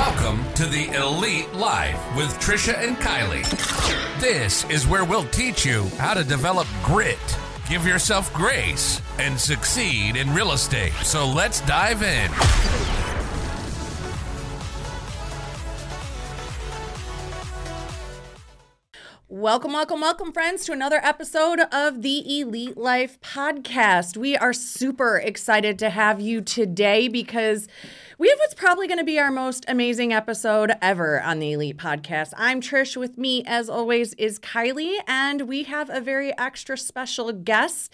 Welcome to the Elite Life with Trisha and Kylee. This is where we'll teach you how to develop grit, give yourself grace, and succeed in real estate. So let's dive in. Welcome, welcome, welcome, friends, to another episode of the Elite Life podcast. We are super excited to have you today because we have what's probably going to be our most amazing episode ever on the Elite Podcast. I'm Trish. With me, as always, is Kylee, and we have a very extra special guest,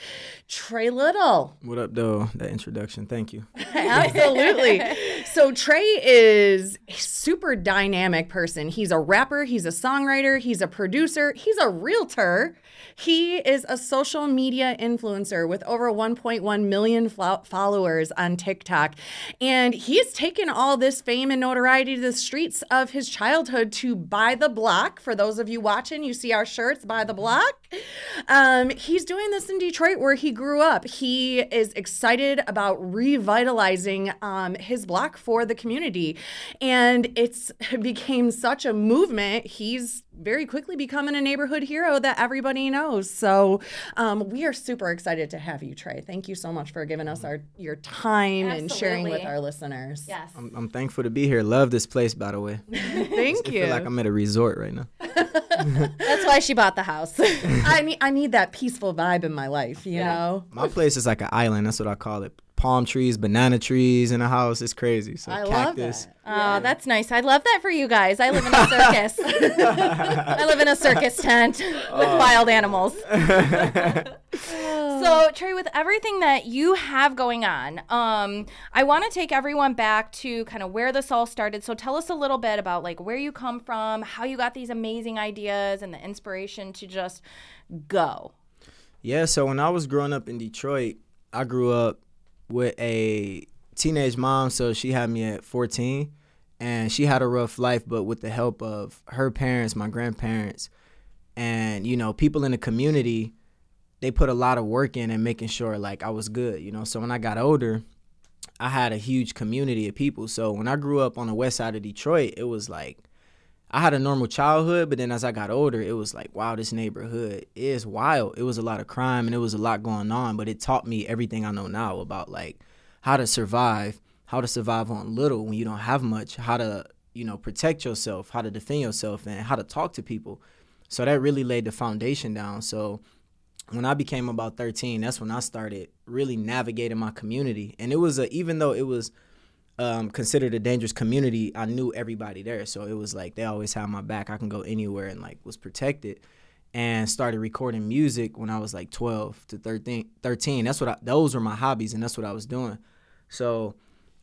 Tray Little. What up, though? That introduction. Thank you. Absolutely. so Tray is a super dynamic person. He's a rapper, he's a songwriter, he's a producer, he's a realtor. He is a social media influencer with over 1.1 million followers on TikTok. And he's taken all this fame and notoriety to the streets of his childhood to Buy the Block. For those of you watching, you see our shirts, Buy the Block. Um, he's doing this in Detroit where he grew up. He is excited about revitalizing um, his block for the community. And it's became such a movement. He's very quickly becoming a neighborhood hero that everybody knows. So um, we are super excited to have you, Tray. Thank you so much for giving us our your time and sharing with our listeners. Yes. I'm, I'm thankful to be here. Love this place, by the way. Thank you. I you. feel like I'm at a resort right now. That's why she bought the house. I need I need that peaceful vibe in my life, you Yeah. know. My place is like an island. That's what I call it. Palm trees, banana trees in a house. It's crazy. So I love cactus. that. Oh, that's nice. I love that for you guys. I live in a circus. I live in a circus tent with wild animals. so, Tray, with everything that you have going on, um, I want to take everyone back to kind of where this all started. So, tell us a little bit about like where you come from, how you got these amazing ideas, and the inspiration to just go. Yeah, so when I was growing up in Detroit, I grew up with a teenage mom, so she had me at 14 and she had a rough life but with the help of her parents, my grandparents, and you know, people in the community, they put a lot of work in and making sure like I was good, you know. So when I got older, I had a huge community of people. So when I grew up on the west side of Detroit, it was like I had a normal childhood, but then as I got older, it was like, wow, this neighborhood is wild. It was a lot of crime and it was a lot going on, but it taught me everything I know now about like how to survive, how to survive on little when you don't have much, how to, you know, protect yourself, how to defend yourself, and how to talk to people. So that really laid the foundation down. So when I became about 13, that's when I started really navigating my community. And it was a, even though it was um, considered a dangerous community, I knew everybody there. So it was like they always had my back. I can go anywhere and like was protected. And started recording music when I was like 12 to 13. 13. That's what I, those were my hobbies and that's what I was doing. So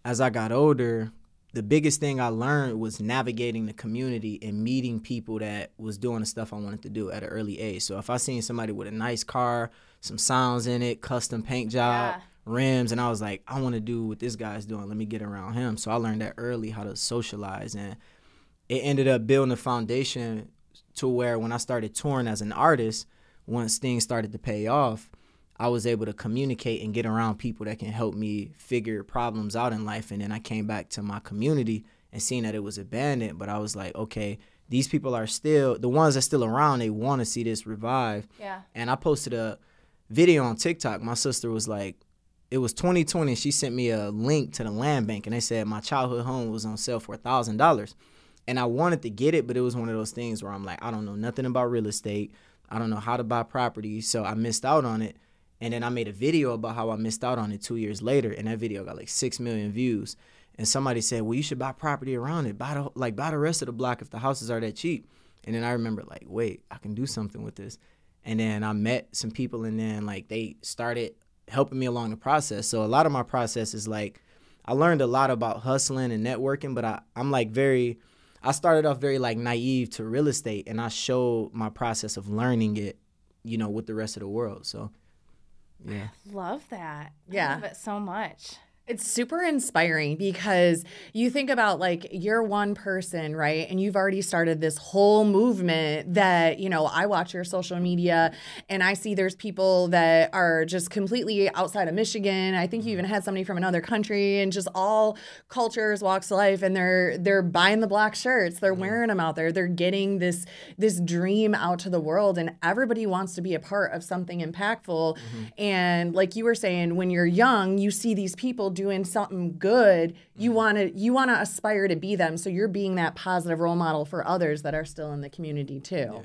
as I got older, the biggest thing I learned was navigating the community and meeting people that was doing the stuff I wanted to do at an early age. So if I seen somebody with a nice car, some sounds in it, custom paint job, Yeah. Rims, and I was like, I want to do what this guy's doing. Let me get around him. So I learned that early how to socialize, and it ended up building a foundation to where when I started touring as an artist, once things started to pay off, I was able to communicate and get around people that can help me figure problems out in life. And then I came back to my community and seeing that it was abandoned, but I was like, okay, these people are still the ones that's still around. They want to see this revive. Yeah. And I posted a video on TikTok. My sister was like, it was 2020. She sent me a link to the land bank, and they said my childhood home was on sale for a thousand dollars. And I wanted to get it, but it was one of those things where I'm like, I don't know nothing about real estate. I don't know how to buy property, so I missed out on it. And then I made a video about how I missed out on it two years later, and that video got like six million views. And somebody said, "Well, you should buy property around it. Buy the like buy the rest of the block if the houses are that cheap." And then I remember like, wait, I can do something with this. And then I met some people, and then like they started helping me along the process. So a lot of my process is like I learned a lot about hustling and networking, but I, I'm like very I started off very like naive to real estate and I showed my process of learning it, you know, with the rest of the world. So yeah. Love that. I Yeah. love it so much. It's super inspiring because you think about like you're one person, right? And you've already started this whole movement that, you know, I watch your social media and I see there's people that are just completely outside of Michigan. I think you even mm-hmm. had somebody from another country and just all cultures, walks of life and they're they're buying the black shirts. They're mm-hmm. wearing them out there. They're getting this this dream out to the world and everybody wants to be a part of something impactful. Mm-hmm. And like you were saying when you're young, you see these people doing something good, you want to you want to aspire to be them. So you're being that positive role model for others that are still in the community too.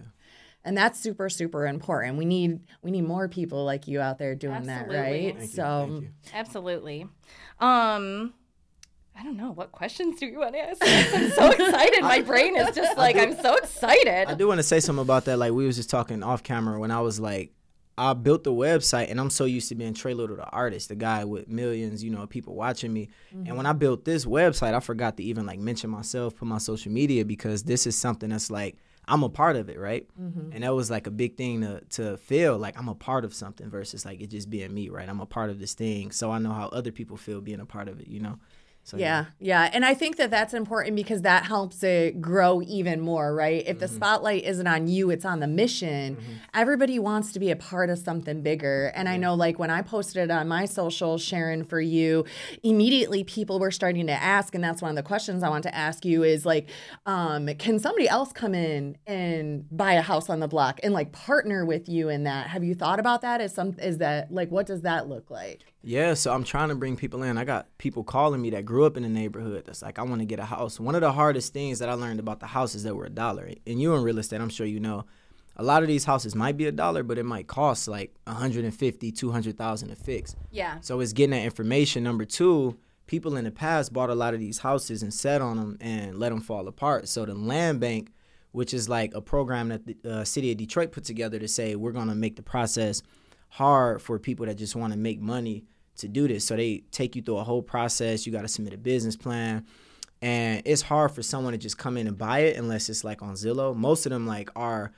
And that's super super important. We need we need more people like you out there doing that, right? Thank you, so thank you. Absolutely. Um I don't know. What questions do you want to ask? I'm so excited. My brain is just like, I'm so excited. I do want to say something about that. Like we was just talking off camera when I was like, I built the website and I'm so used to being Tray Little, the artist, the guy with millions, you know, of people watching me. And when mm-hmm. I built this website, I forgot to even like mention myself, put my social media because this is something that's like I'm a part of it, right? Mm-hmm. And that was like a big thing to to feel like I'm a part of something versus like it just being me, right? I'm a part of this thing, so I know how other people feel being a part of it, you know. So Yeah, yeah. And I think that that's important because that helps it grow even more, right? If the spotlight isn't on you, it's on the mission. Everybody wants to be a part of something bigger. And I know, like, when I posted it on my social, Sharon, for you, immediately people were starting to ask. And that's one of the questions I want to ask you is, like, um, can somebody else come in and buy a house on the block and, like, partner with you in that? Have you thought about that? Is, some, is that, like, what does that look like? Yeah, so I'm trying to bring people in. I got people calling me that grew up in the neighborhood that's like, I want to get a house. One of the hardest things that I learned about the houses that were a dollar, and you in real estate, I'm sure you know, a lot of these houses might be a dollar, but it might cost like 150, 200,000 to fix. Yeah. So it's getting that information. Number two, people in the past bought a lot of these houses and sat on them and let them fall apart. So the land bank, which is like a program that the uh, city of Detroit put together to say we're gonna make the process hard for people that just want to make money to do this. So they take you through a whole process. You got to submit a business plan. And it's hard for someone to just come in and buy it unless it's like on Zillow. Most of them like are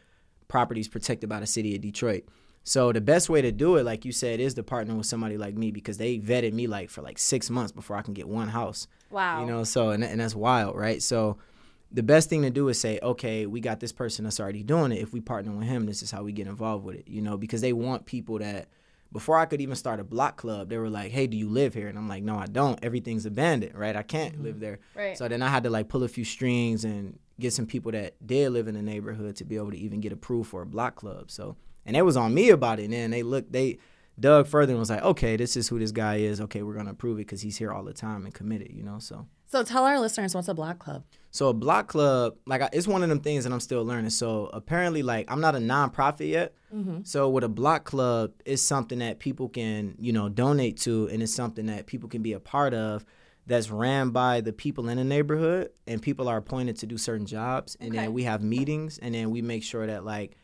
properties protected by the city of Detroit. So the best way to do it, like you said, is to partner with somebody like me because they vetted me like for like six months before I can get one house. Wow. You know, so and, and that's wild, right? So the best thing to do is say, okay, we got this person that's already doing it. If we partner with him, this is how we get involved with it, you know, because they want people that before I could even start a block club, they were like, hey, do you live here? And I'm like, no, I don't. Everything's abandoned, right? I can't mm-hmm. live there. Right. So then I had to like pull a few strings and get some people that did live in the neighborhood to be able to even get approved for a block club. So, and it was on me about it. And then they looked, they dug further and was like, okay, this is who this guy is. Okay, we're going to approve it because he's here all the time and committed, you know? So. So tell our listeners what's a block club. So a block club, like I, it's one of them things that I'm still learning. So apparently, like I'm not a nonprofit yet. Mm-hmm. So with a block club, it's something that people can, you know, donate to, and it's something that people can be a part of. That's ran by the people in the neighborhood, and people are appointed to do certain jobs, and Okay. then we have meetings, and then we make sure that like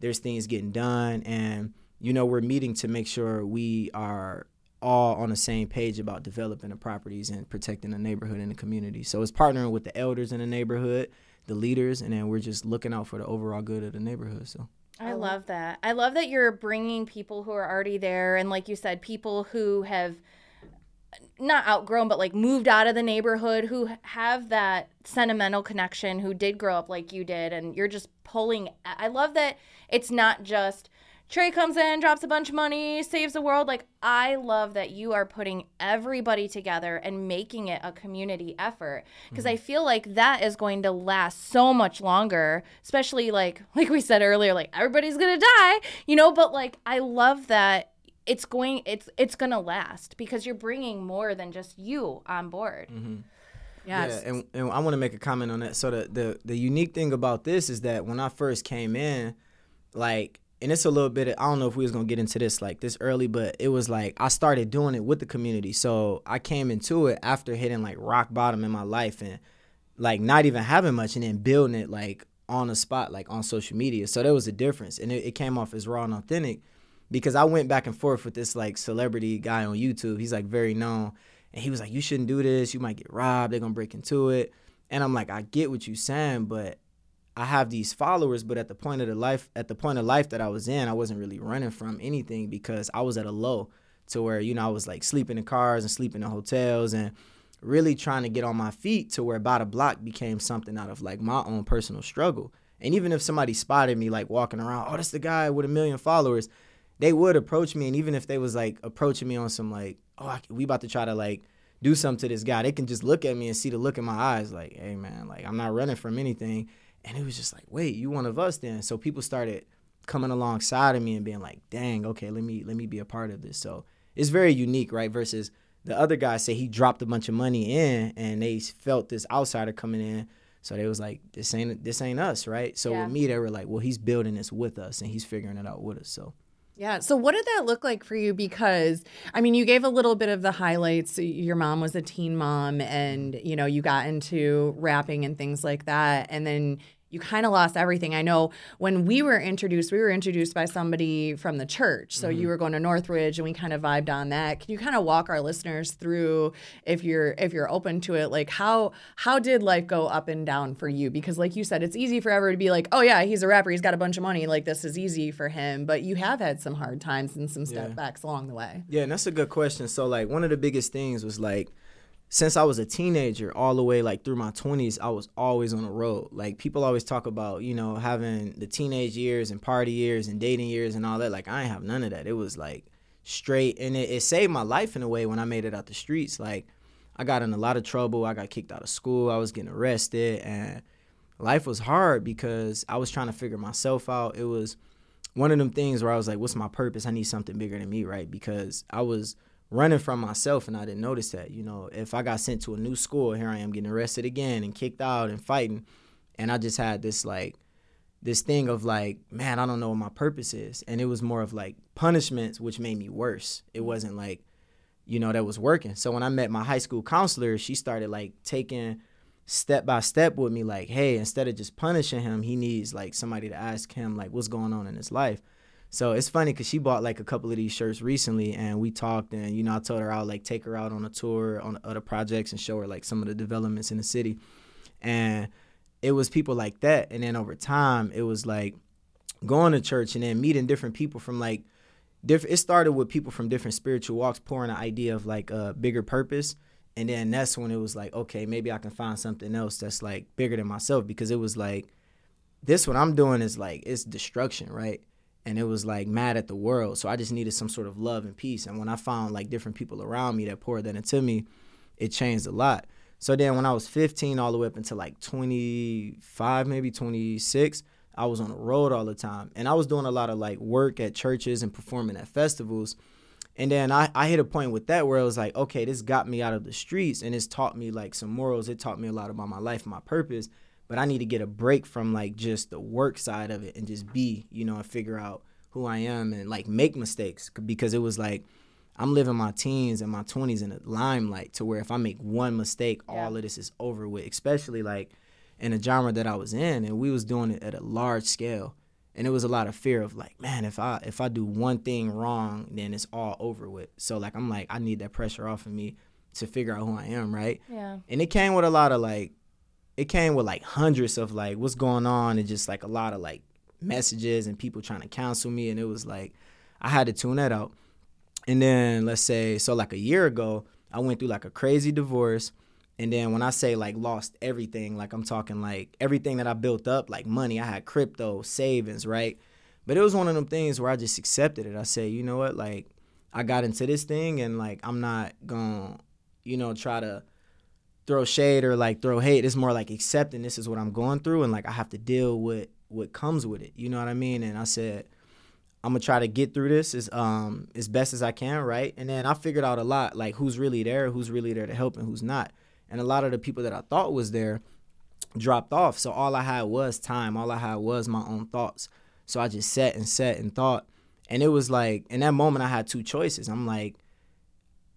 there's things getting done, and you know we're meeting to make sure we are all on the same page about developing the properties and protecting the neighborhood and the community. So it's partnering with the elders in the neighborhood, the leaders, and then we're just looking out for the overall good of the neighborhood. So I love that. I love that you're bringing people who are already there, and like you said, people who have not outgrown, but like moved out of the neighborhood, who have that sentimental connection, who did grow up like you did, and you're just pulling. I love that it's not just Tray comes in, drops a bunch of money, saves the world. Like I love that you are putting everybody together and making it a community effort because I mm-hmm. feel like that is going to last so much longer, especially like like we said earlier, like everybody's going to die, you know, but like I love that it's going it's it's going to last because you're bringing more than just you on board. Mm-hmm. Yes. Yeah, and, and I want to make a comment on that. So the, the the unique thing about this is that when I first came in, like, and it's a little bit. Of, I don't know if we was gonna get into this like this early, but it was like I started doing it with the community. So I came into it after hitting like rock bottom in my life and like not even having much, and then building it like on the spot, like on social media. So there was a difference, and it, it came off as raw and authentic because I went back and forth with this like celebrity guy on YouTube. He's like very known, and he was like, "You shouldn't do this. You might get robbed. They're gonna break into it." And I'm like, "I get what you're saying, but I have these followers. But at the point of the life, at the point of life that I was in, I wasn't really running from anything because I was at a low to where you know I was like sleeping in cars and sleeping in hotels and really trying to get on my feet to where about a block became something out of like my own personal struggle. And even if somebody spotted me like walking around, oh, that's the guy with a million followers, they would approach me. And even if they was like approaching me on some like, oh, we about to try to like do something to this guy, they can just look at me and see the look in my eyes, like, hey man, like I'm not running from anything. And it was just like, wait, you one of us then? So people started coming alongside of me and being like, dang, okay, let me let me be a part of this. So it's very unique, right? Versus the other guy say he dropped a bunch of money in and they felt this outsider coming in. So they was like, this ain't this ain't us, right? So Yeah. with me, they were like, well, he's building this with us and he's figuring it out with us. So Yeah. So, what did that look like for you? Because, I mean, you gave a little bit of the highlights. Your mom was a teen mom, and, you know, you got into rapping and things like that. And then you kind of lost everything. I know when we were introduced, we were introduced by somebody from the church. So, you mm-hmm. were going to Northridge, and we kind of vibed on that. Can you kind of walk our listeners through, if you're if you're open to it, like how how did life go up and down for you? Because, like you said, it's easy forever to be like, oh yeah, he's a rapper, he's got a bunch of money, like this is easy for him. But you have had some hard times and some Yeah. setbacks along the way. Yeah, and that's a good question. So like one of the biggest things was like since I was a teenager all the way like through my 20s, I was always on the road. Like people always talk about, you know, having the teenage years and party years and dating years and all that. Like I ain't have none of that. It was like straight and it, it saved my life in a way when I made it out the streets. Like I got in a lot of trouble. I got kicked out of school. I was getting arrested and life was hard because I was trying to figure myself out. It was one of them things where I was like, what's my purpose? I need something bigger than me, right? Because I was running from myself and I didn't notice that. You know, if I got sent to a new school, here I am getting arrested again and kicked out and fighting. And I just had this like this thing of like, man, I don't know what my purpose is. And it was more of like punishments, which made me worse. It wasn't like, you know, that was working. So when I met my high school counselor, she started like taking step by step with me, like, hey, instead of just punishing him, he needs like somebody to ask him like what's going on in his life. So it's funny because she bought like a couple of these shirts recently, and we talked, and you know I told her I'll like take her out on a tour on other projects and show her like some of the developments in the city, and it was people like that, and then over time it was like going to church and then meeting different people from like different. It started with people from different spiritual walks pouring an idea of like a bigger purpose, and then that's when it was like okay maybe I can find something else that's like bigger than myself because it was like this what I'm doing is like it's destruction right and it was like mad at the world. So I just needed some sort of love and peace. And when I found like different people around me that poured that into me, it changed a lot. So then when I was 15 all the way up until like 25, maybe 26, I was on the road all the time. And I was doing a lot of like work at churches and performing at festivals. And then I, I hit a point with that where I was like, okay, this got me out of the streets and it's taught me like some morals. It taught me a lot about my life my purpose but I need to get a break from like just the work side of it and just be, you know, and figure out who I am and like make mistakes because it was like I'm living my teens and my 20s in the limelight to where if I make one mistake, Yeah. all of this is over with, especially like in a genre that I was in and we was doing it at a large scale. And it was a lot of fear of like, man, if I if I do one thing wrong, then it's all over with. So like I'm like I need that pressure off of me to figure out who I am, right? Yeah. and it came with a lot of like it came with like hundreds of like what's going on and just like a lot of like messages and people trying to counsel me and it was like i had to tune that out. And then let's say so like a year ago i went through like a crazy divorce. And then when i say like lost everything like i'm talking like everything that i built up like money i had crypto savings right? But it was one of them things where i just accepted it. I said you know what? Like i got into this thing and like i'm not gonna you know try to throw shade or like throw hate. It's more like accepting this is what I'm going through and like I have to deal with what comes with it. You know what I mean? And I said, I'm gonna try to get through this as um as best as I can, right? And then I figured out a lot, like who's really there, who's really there to help and who's not. And a lot of the people that I thought was there dropped off. So all I had was time. All I had was my own thoughts. So I just sat and sat and thought. And it was like in that moment I had two choices. I'm like,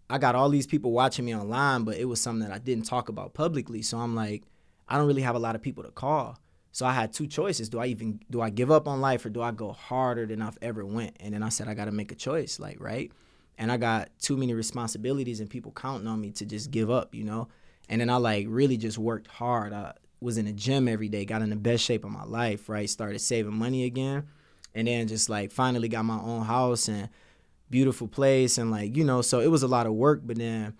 I got all these people watching me online, but it was something that I didn't talk about publicly. So I'm like, I don't really have a lot of people to call. So I had two choices. Do I even do I give up on life or do I go harder than I've ever went? And then I said I got to make a choice, like, right? And I got too many responsibilities and people counting on me to just give up, you know? And then I like really just worked hard. I was in the gym every day, got in the best shape of my life, right? Started saving money again. And then just like finally got my own house and beautiful place and like you know so it was a lot of work but then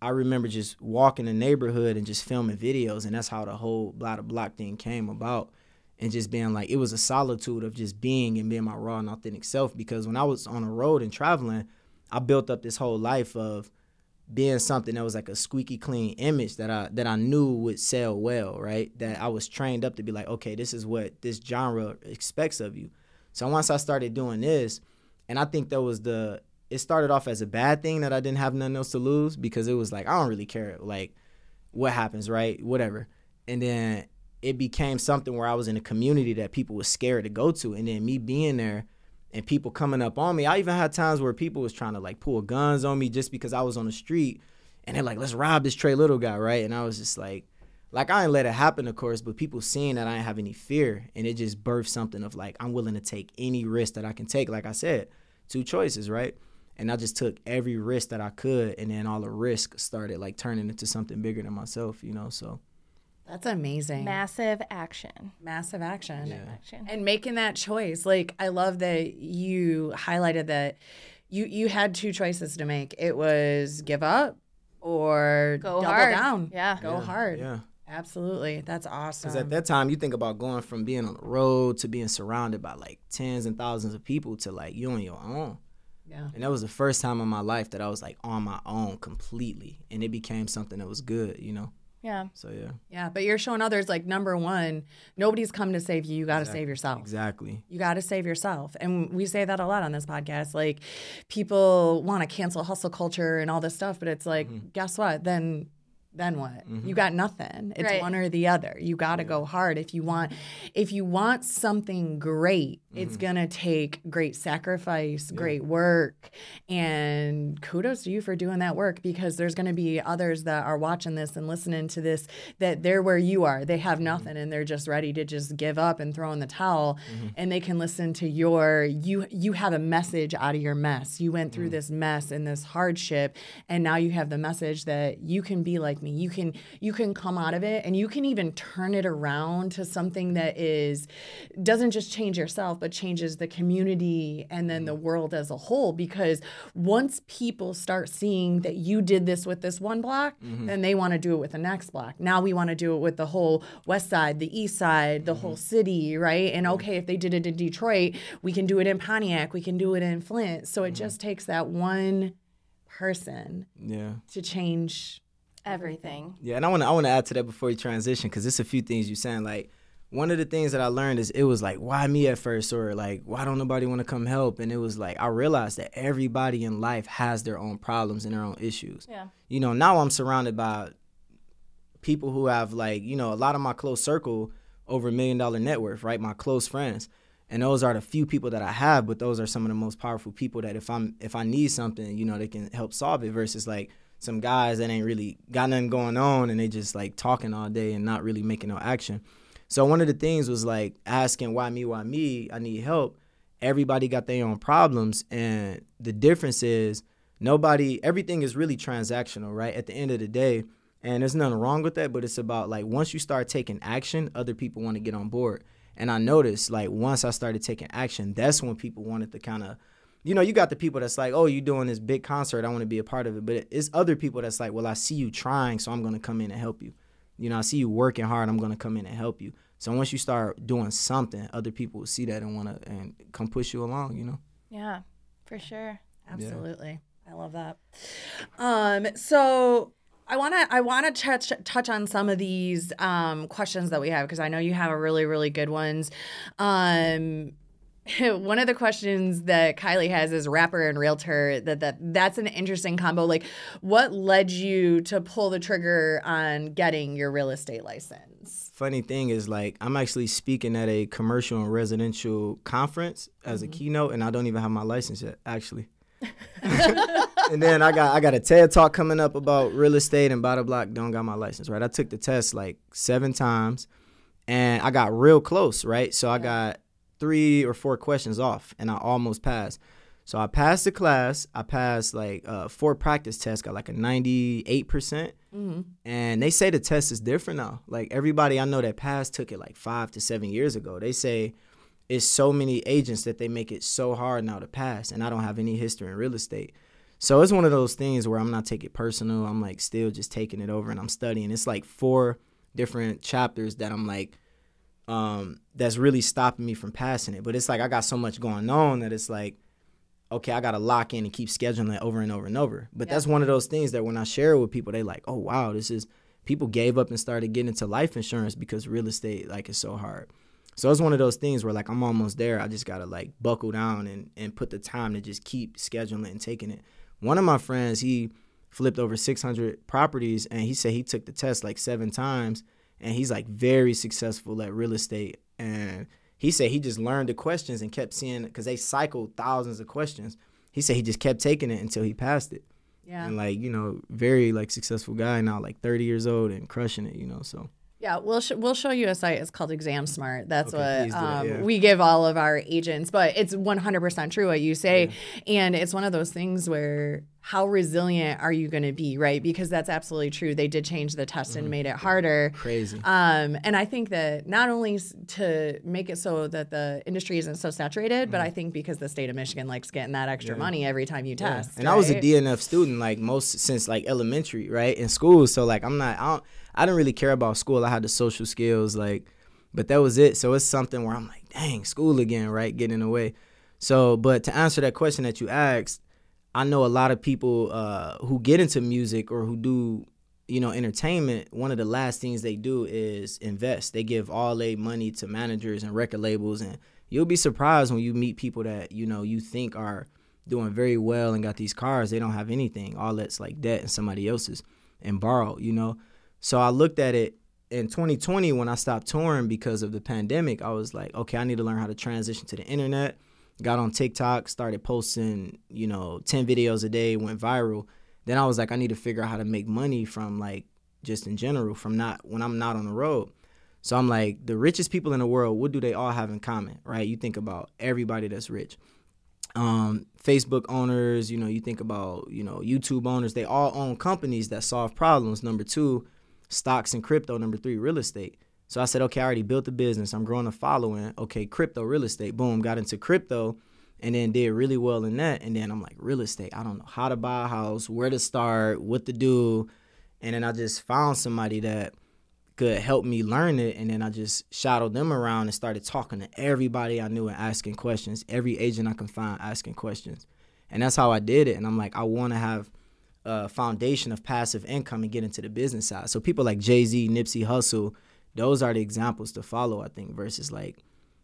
i remember just walking the neighborhood and just filming videos and that's how the whole the block thing came about and just being like it was a solitude of just being and being my raw and authentic self because when i was on the road and traveling i built up this whole life of being something that was like a squeaky clean image that I that I knew would sell well, right? That I was trained up to be like, okay, this is what this genre expects of you. So once I started doing this, and I think that was the it started off as a bad thing that I didn't have nothing else to lose because it was like I don't really care like what happens, right? Whatever. And then it became something where I was in a community that people were scared to go to. And then me being there and people coming up on me. I even had times where people was trying to like pull guns on me just because I was on the street and they're like, let's rob this Tray Little guy, right? And I was just like, like I didn't let it happen, of course, but people seeing that I didn't have any fear and it just birthed something of like, I'm willing to take any risk that I can take. Like I said, two choices, right? And I just took every risk that I could and then all the risk started like turning into something bigger than myself, you know? So That's amazing. Massive action. Massive action. Action. And making that choice. Like I love that you highlighted that you you had two choices to make. It was give up or Go double hard. down. Yeah. Go hard. yeah. Absolutely. That's awesome. Because at that time, you think about going from being on the road to being surrounded by like tens and thousands of people to like you on your own. yeah. And that was the first time in my life that I was like on my own completely. And it became something that was good, you know? Yeah. So yeah. Yeah. But you're showing others like number one, nobody's come to save you. You gotta save yourself. Exactly. You got to save yourself. And we say that a lot on this podcast. Like, people want to cancel hustle culture and all this stuff, but it's like, mm-hmm. guess what? Then. Then what? Mm-hmm. You got nothing. It's Right. one or the other. You got to go hard if you want if you want something great. It's mm-hmm. going to take great sacrifice, great work, and kudos to you for doing that work because there's going to be others that are watching this and listening to this that they're where you are. They have mm-hmm. nothing and they're just ready to just give up and throw in the towel and they can listen to your you you have a message out of your mess. You went through this mess and this hardship and now you have the message that you can be like me. You can you can come out of it and you can even turn it around to something that is doesn't just change yourself but changes the community and then the mm-hmm. world as a whole. Because once people start seeing that you did this with this one block mm-hmm. then they want to do it with the next block. Now we want to do it with the whole west side the east side the whole mm-hmm. city right? And okay if they did it in detroit we can do it in pontiac we can do it in flint. So it just takes that one person Yeah. to change Everything. Yeah, and I want to I want to add to that before you transition because it's a few things you saying. Like one of the things that I learned is it was like why me at first or like why don't nobody want to come help? And it was like I realized that everybody in life has their own problems and their own issues. Yeah. You know, now I'm surrounded by people who have like you know a lot of my close circle over a million dollar net worth, right? My close friends. And those are the few people that I have, but those are some of the most powerful people that if I'm if I need something, you know, they can help solve it versus like some guys that ain't really got nothing going on and they just like talking all day and not really making no action. So one of the things was like asking why me, why me? I need help. Everybody got their own problems and the difference is nobody everything is really transactional, right? At the end of the day, and there's nothing wrong with that, but it's about like once you start taking action, other people want to get on board. And I noticed like once I started taking action, that's when people wanted to kind of you know, you got the people that's like, oh, you doing this big concert, I want to be a part of it. But it's other people that's like, well, I see you trying, so I'm gonna come in and help you. You know, I see you working hard, I'm gonna come in and help you. So once you start doing something, other people will see that and wanna and come push you along, you know? Yeah. For sure. Absolutely. I love that. Um, so I want to I want to touch touch on some of these um, questions that we have because I know you have a really really good ones. Um, one of the questions that Kylee has is rapper and realtor. That that that's an interesting combo. Like, what led you to pull the trigger on getting your real estate license? Funny thing is like I'm actually speaking at a commercial and residential conference as a mm-hmm. keynote and I don't even have my license yet, actually. and then I got I got a TED talk coming up about real estate and bottom block. Don't got my license, right? I took the test like seven times, and I got real close, right? So I got three or four questions off, and I almost passed. So I passed the class. I passed like uh, four practice tests, got like a ninety eight percent. And they say the test is different now. Like everybody I know that passed took it like five to seven years ago. They say it's so many agents that they make it so hard now to pass, and I don't have any history in real estate. So it's one of those things where I'm not taking it personal. I'm like still just taking it over and I'm studying. It's like four different chapters that I'm like um that's really stopping me from passing it. But it's like I got so much going on that it's like okay, I got to lock in and keep scheduling it over and over and over. But Yeah. that's one of those things that when I share it with people, they like, "Oh, wow, this is people gave up and started getting into life insurance because real estate like is so hard." So it's one of those things where like I'm almost there. I just gotta like buckle down and and put the time to just keep scheduling it and taking it. One of my friends, he flipped over 600 properties, and he said he took the test like seven times, and he's like very successful at real estate. And he said he just learned the questions and kept seeing because they cycled thousands of questions. He said he just kept taking it until he passed it. Yeah. And like you know, very like successful guy now, like 30 years old and crushing it. You know, so. Yeah, we'll sh- we'll show you a site. It's called Exam Smart. That's Okay, what um, yeah. we give all of our agents. But it's 100% true what you say, and it's one of those things where how resilient are you going to be, right? Because that's absolutely true. They did change the test and made it harder. Mm-hmm. Crazy. Um, and I think that not only to make it so that the industry isn't so saturated, but I think because the state of Michigan likes getting that extra money every time you Mm-hmm. Yeah. test. And I was a? DNF student like most since like elementary, right? In school. So like I'm not I don't I didn't really care about school. I had the social skills, like but that was it. So it's something where I'm like, dang, school again, right? Getting in the way. So but to answer that question that you asked, I know a lot of people uh, who get into music or who do, you know, entertainment. One of the last things they do is invest. They give all their money to managers and record labels, and you'll be surprised when you meet people that you know you think are doing very well and got these cars. They don't have anything. All that's like debt and somebody else's and borrowed. You know, so I looked at it in 2020 when I stopped touring because of the pandemic. I was like, okay, I need to learn how to transition to the internet got on TikTok, started posting, you know, 10 videos a day, went viral. Then I was like, I need to figure out how to make money from like just in general, from not when I'm not on the road. So I'm like, the richest people in the world, what do they all have in common, right? You think about everybody that's rich. Um, Facebook owners, you know, you think about, you know, YouTube owners, they all own companies that solve problems. Number two, stocks and crypto. Number three, real estate. So I said, okay, I already built the business. I'm growing a following. Okay, crypto, real estate. Boom, got into crypto and then did really well in that. And then I'm like, real estate. I don't know how to buy a house, where to start, what to do. And then I just found somebody that could help me learn it. And then I just shadowed them around and started talking to everybody I knew and asking questions. Every agent I can find asking questions. And that's how I did it. And I'm like, I want to have a foundation of passive income and get into the business side. So people like Jay Z, Nipsey Hussle, those are the examples to follow, I think, versus like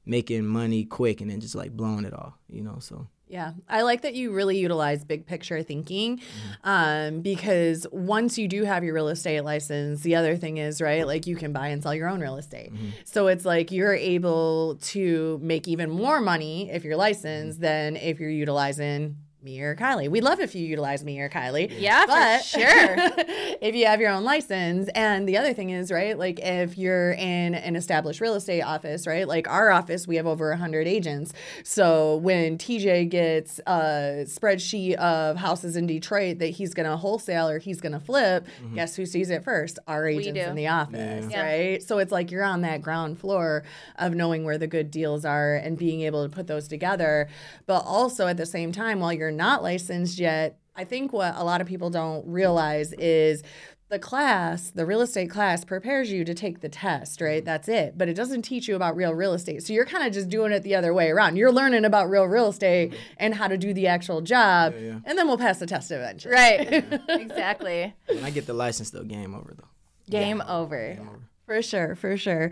making money quick and then just like blowing it all, you know? So Yeah, I like that you really utilize big picture thinking Mm-hmm. um, because once you do have your real estate license, the other thing is, right, like you can buy and sell your own real estate. Mm-hmm. So it's like you're able to make even more money if you're licensed Mm-hmm. than if you're utilizing me or Kylee. We love if you utilize me or Kylee. Yeah, for but sure. if you have your own license. And the other thing is, right, like if you're in an established real estate office, right, like our office, we have over 100 agents. So when TJ gets a spreadsheet of houses in Detroit that he's going to wholesale or he's going to flip, mm-hmm. guess who sees it first? Our agents in the office, Yeah. right? So it's like you're on that ground floor of knowing where the good deals are and being able to put those together. But also at the same time, while you're not licensed yet, I think what a lot of people don't realize is the class, the real estate class, prepares you to take the test, right? That's it. But it doesn't teach you about real real estate. So you're kind of just doing it the other way around. You're learning about real real estate and how to do the actual job. yeah. And then we'll pass the test eventually. Right. exactly. when I get the license, though, game over though. Game over. For sure, for sure.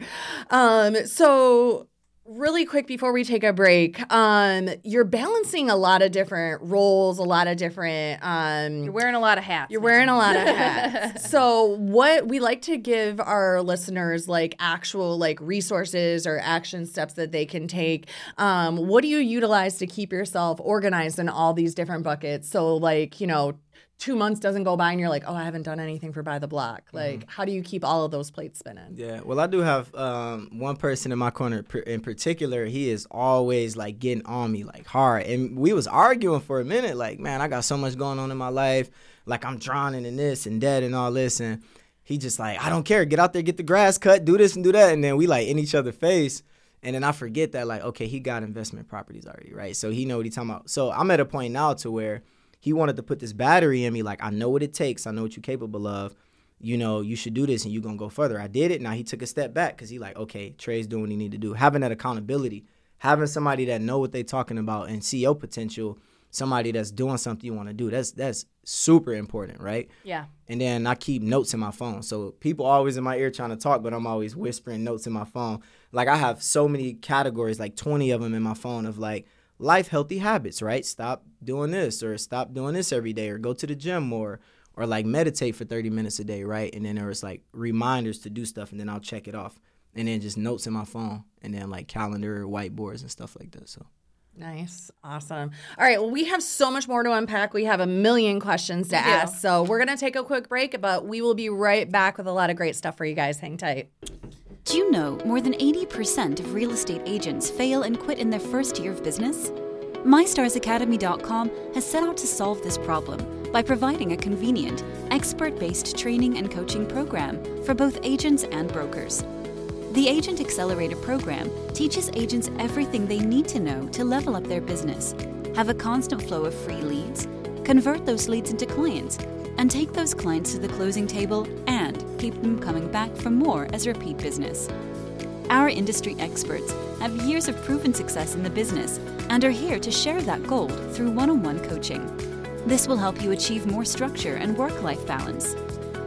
Um, so really quick before we take a break, um, you're balancing a lot of different roles, a lot of different um You're wearing a lot of hats. you're wearing a lot of hats. so what we like to give our listeners like actual like resources or action steps that they can take. Um, what do you utilize to keep yourself organized in all these different buckets? So like, you know, two months doesn't go by and you're like, oh, I haven't done anything for buy the block. Like, how do you keep all of those plates spinning? Yeah, well, I do have um, one person in my corner in particular. He is always like getting on me like hard, and we was arguing for a minute. Like, man, I got so much going on in my life. Like, I'm drowning in this and that and all this, and he just like, I don't care. Get out there, get the grass cut, do this and do that, and then we like in each other's face. And then I forget that like, okay, he got investment properties already, right? So he know what he's talking about. So I'm at a point now to where he wanted to put this battery in me, like I know what it takes, I know what you're capable of. You know, you should do this and you're gonna go further. I did it. Now he took a step back because he like, okay, Tray's doing what he need to do. Having that accountability, having somebody that know what they talking about and see your potential, somebody that's doing something you want to do. That's that's super important, right? Yeah. And then I keep notes in my phone. So people always in my ear trying to talk, but I'm always whispering notes in my phone. Like I have so many categories, like 20 of them in my phone of like life healthy habits, right? Stop doing this or stop doing this every day or go to the gym more or like meditate for 30 minutes a day, right? And then there was like reminders to do stuff and then I'll check it off. And then just notes in my phone and then like calendar, whiteboards and stuff like that. So Nice. Awesome. All right. Well, we have so much more to unpack. We have a million questions to We do. ask. So we're going to take a quick break, but we will be right back with a lot of great stuff for you guys. Hang tight. Do you know more than 80% of real estate agents fail and quit in their first year of business? MyStarsAcademy.com has set out to solve this problem by providing a convenient, expert based training and coaching program for both agents and brokers. The Agent Accelerator program teaches agents everything they need to know to level up their business, have a constant flow of free leads, convert those leads into clients, and take those clients to the closing table and keep them coming back for more as repeat business. Our industry experts have years of proven success in the business and are here to share that gold through one on one coaching. This will help you achieve more structure and work life balance.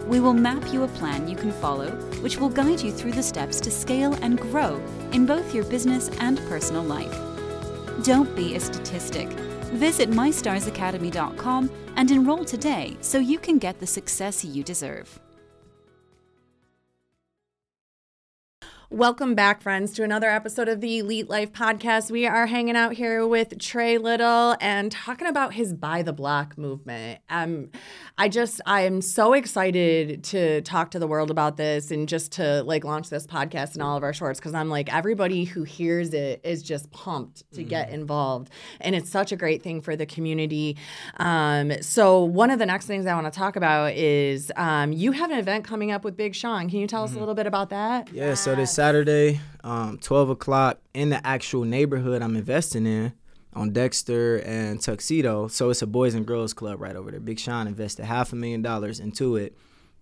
We will map you a plan you can follow, which will guide you through the steps to scale and grow in both your business and personal life. Don't be a statistic. Visit mystarsacademy.com and enroll today so you can get the success you deserve. Welcome back, friends, to another episode of the Elite Life Podcast. We are hanging out here with Tray Little and talking about his Buy the Block movement. Um, I just, I am so excited to talk to the world about this and just to like launch this podcast and all of our shorts because I'm like, everybody who hears it is just pumped to get involved. And it's such a great thing for the community. Um, so, one of the next things I want to talk about is um, you have an event coming up with Big Sean. Can you tell us a little bit about that? Yeah, so this Saturday, um, 12 o'clock in the actual neighborhood I'm investing in on Dexter and Tuxedo. So it's a boys and girls club right over there. Big Sean invested half a million dollars into it.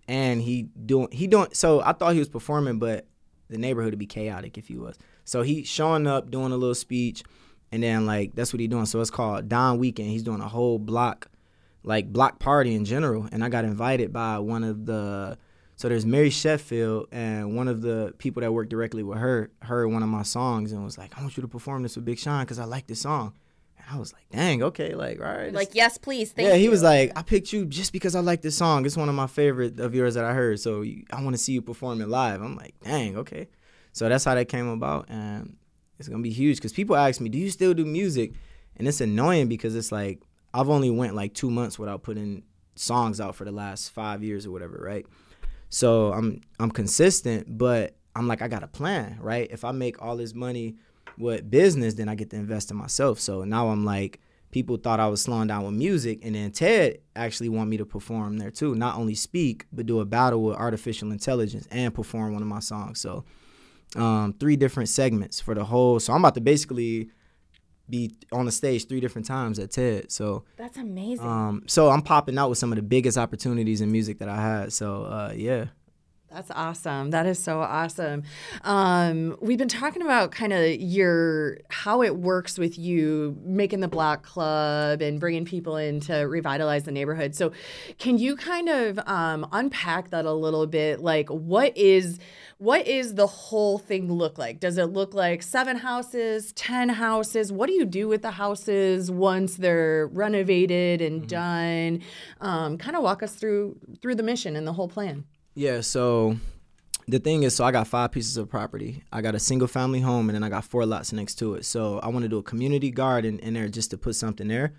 And he doing he doing so I thought he was performing, but the neighborhood would be chaotic if he was. So he showing up, doing a little speech, and then like that's what he doing. So it's called Don Weekend. He's doing a whole block, like block party in general. And I got invited by one of the so there's Mary Sheffield, and one of the people that worked directly with her heard one of my songs and was like, "I want you to perform this with Big Sean because I like this song." And I was like, "Dang, okay, like, all right." Like, yes, please. Thank yeah, you. he was like, "I picked you just because I like this song. It's one of my favorite of yours that I heard. So I want to see you perform it live." I'm like, "Dang, okay." So that's how that came about, and it's gonna be huge because people ask me, "Do you still do music?" And it's annoying because it's like I've only went like two months without putting songs out for the last five years or whatever, right? So I'm I'm consistent, but I'm like I got a plan, right? If I make all this money with business, then I get to invest in myself. So now I'm like people thought I was slowing down with music, and then Ted actually want me to perform there too. Not only speak, but do a battle with artificial intelligence and perform one of my songs. So um, three different segments for the whole. So I'm about to basically be on the stage three different times at TED. So That's amazing. um, so I'm popping out with some of the biggest opportunities in music that I had. So uh, yeah. That's awesome. That is so awesome. Um, we've been talking about kind of your how it works with you making the block club and bringing people in to revitalize the neighborhood. So, can you kind of um, unpack that a little bit? Like, what is what is the whole thing look like? Does it look like seven houses, ten houses? What do you do with the houses once they're renovated and done? Um, kind of walk us through through the mission and the whole plan. Yeah, so the thing is, so I got five pieces of property. I got a single family home, and then I got four lots next to it. So I want to do a community garden in there just to put something there.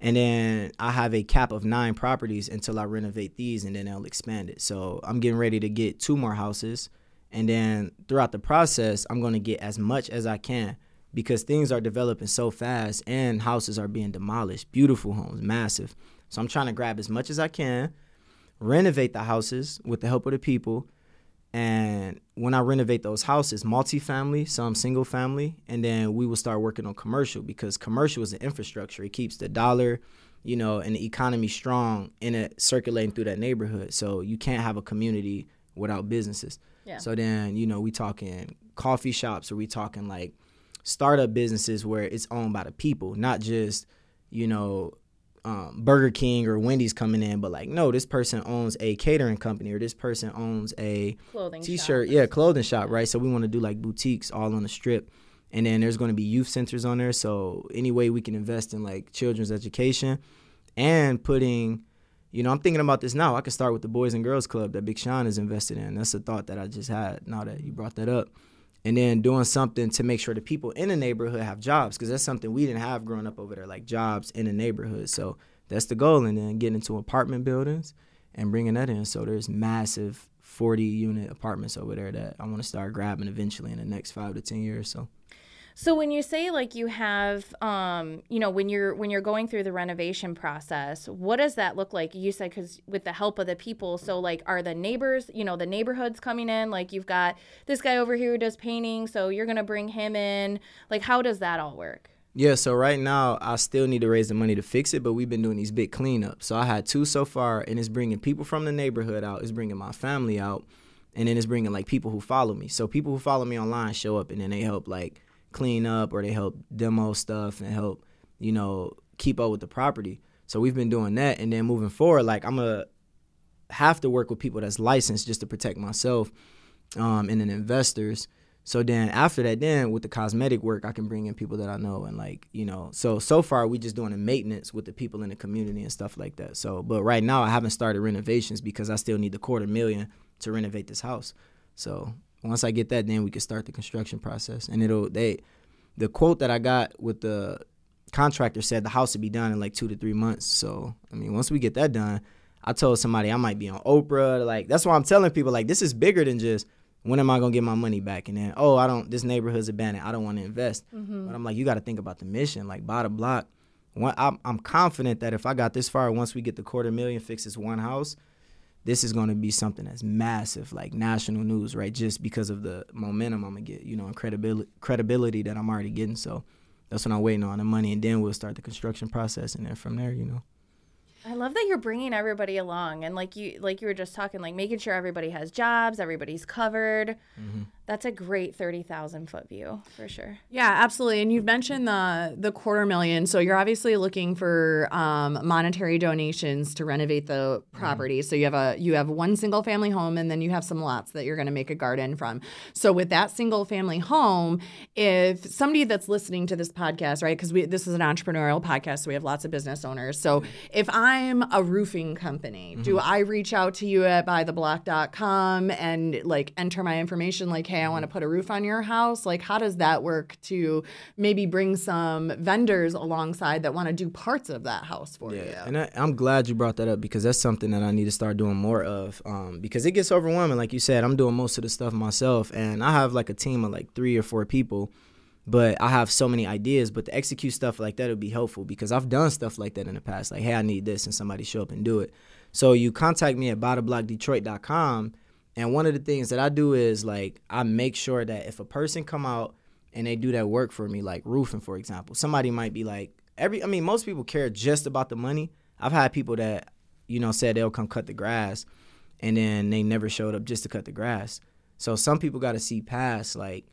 And then I have a cap of nine properties until I renovate these, and then I'll expand it. So I'm getting ready to get two more houses. And then throughout the process, I'm going to get as much as I can because things are developing so fast and houses are being demolished. Beautiful homes, massive. So I'm trying to grab as much as I can renovate the houses with the help of the people, And when I renovate those houses, multifamily, some single family, and then we will start working on commercial because commercial is an infrastructure. It keeps the dollar, you know, and the economy strong in it circulating through that neighborhood. So you can't have a community without businesses. Yeah. So then, you know, we talking coffee shops or we talking like startup businesses where it's owned by the people, not just, you know, um, Burger King or Wendy's coming in, but like, no, this person owns a catering company or this person owns a Clothing t-shirt, shop. yeah, clothing shop, right? So we want to do like boutiques all on the strip, and then there's going to be youth centers on there. So any way we can invest in like children's education and putting, you know, I'm thinking about this now. I could start with the Boys and Girls Club that Big Sean is invested in. That's a thought that I just had now that you brought that up. And then doing something to make sure the people in the neighborhood have jobs because that's something we didn't have growing up over there, like jobs in the neighborhood. So that's the goal. And then getting into apartment buildings and bringing that in. So there's massive 40 unit apartments over there that I want to start grabbing eventually in the next five to 10 years. So So when you say like you have, um, you know, when you're when you're going through the renovation process, what does that look like? You said because with the help of the people. So like, are the neighbors, you know, the neighborhoods coming in? Like you've got this guy over here who does painting, so you're gonna bring him in. Like, how does that all work? Yeah, so right now I still need to raise the money to fix it, but we've been doing these big cleanups. So I had two so far, and it's bringing people from the neighborhood out, it's bringing my family out, and then it's bringing like people who follow me. So people who follow me online show up, and then they help like clean up or they help demo stuff and help, you know, keep up with the property. So we've been doing that, and then moving forward, like I'm gonna have to work with people that's licensed just to protect myself, um, and then investors. So then after that, then with the cosmetic work, I can bring in people that I know and like you know. So so far we just doing the maintenance with the people in the community and stuff like that. So but right now I haven't started renovations because I still need the quarter million to renovate this house. So once I get that, then we can start the construction process and it'll they the quote that I got with the contractor said the house would be done in like two to three months. So I mean once we get that done, I told somebody I might be on Oprah. Like that's why I'm telling people like this is bigger than just when am I gonna get my money back? And then oh I don't this neighborhood's abandoned. I don't want to invest. Mm-hmm. But I'm like you got to think about the mission. Like buy the block. One, I'm, I'm confident that if I got this far, once we get the quarter million, fix this one house, this is going to be something that's massive, like national news, right? Just because of the momentum I'm gonna get, you know, and credibility credibility that I'm already getting. So that's what I'm waiting on the money, and then we'll start the construction process, and then from there, you know. I love that you're bringing everybody along, and like you like you were just talking, like making sure everybody has jobs, everybody's covered. Mm-hmm. That's a great thirty thousand foot view for sure. Yeah, absolutely. And you've mentioned the the quarter million, so you're obviously looking for um, monetary donations to renovate the property. So you have a you have one single family home, and then you have some lots that you're going to make a garden from. So with that single family home, if somebody that's listening to this podcast, right, because we this is an entrepreneurial podcast, so we have lots of business owners. So if I'm a roofing company, do I reach out to you at buytheblock.com and like enter my information, like, hey, I want to put a roof on your house? Like, how does that work to maybe bring some vendors alongside that want to do parts of that house for you? Yeah, and I, I'm glad you brought that up because that's something that I need to start doing more of. Um, because it gets overwhelming. Like you said, I'm doing most of the stuff myself, and I have like a team of like three or four people. But I have so many ideas. But to execute stuff like that would be helpful because I've done stuff like that in the past. Like, hey, I need this, and somebody show up and do it. So you contact me at buytheblockdetroit.com, and one of the things that I do is like I make sure that if a person come out and they do that work for me, like roofing, for example, somebody might be like, every. I mean, most people care just about the money. I've had people that, you know, said they'll come cut the grass, and then they never showed up just to cut the grass. So some people got to see past like,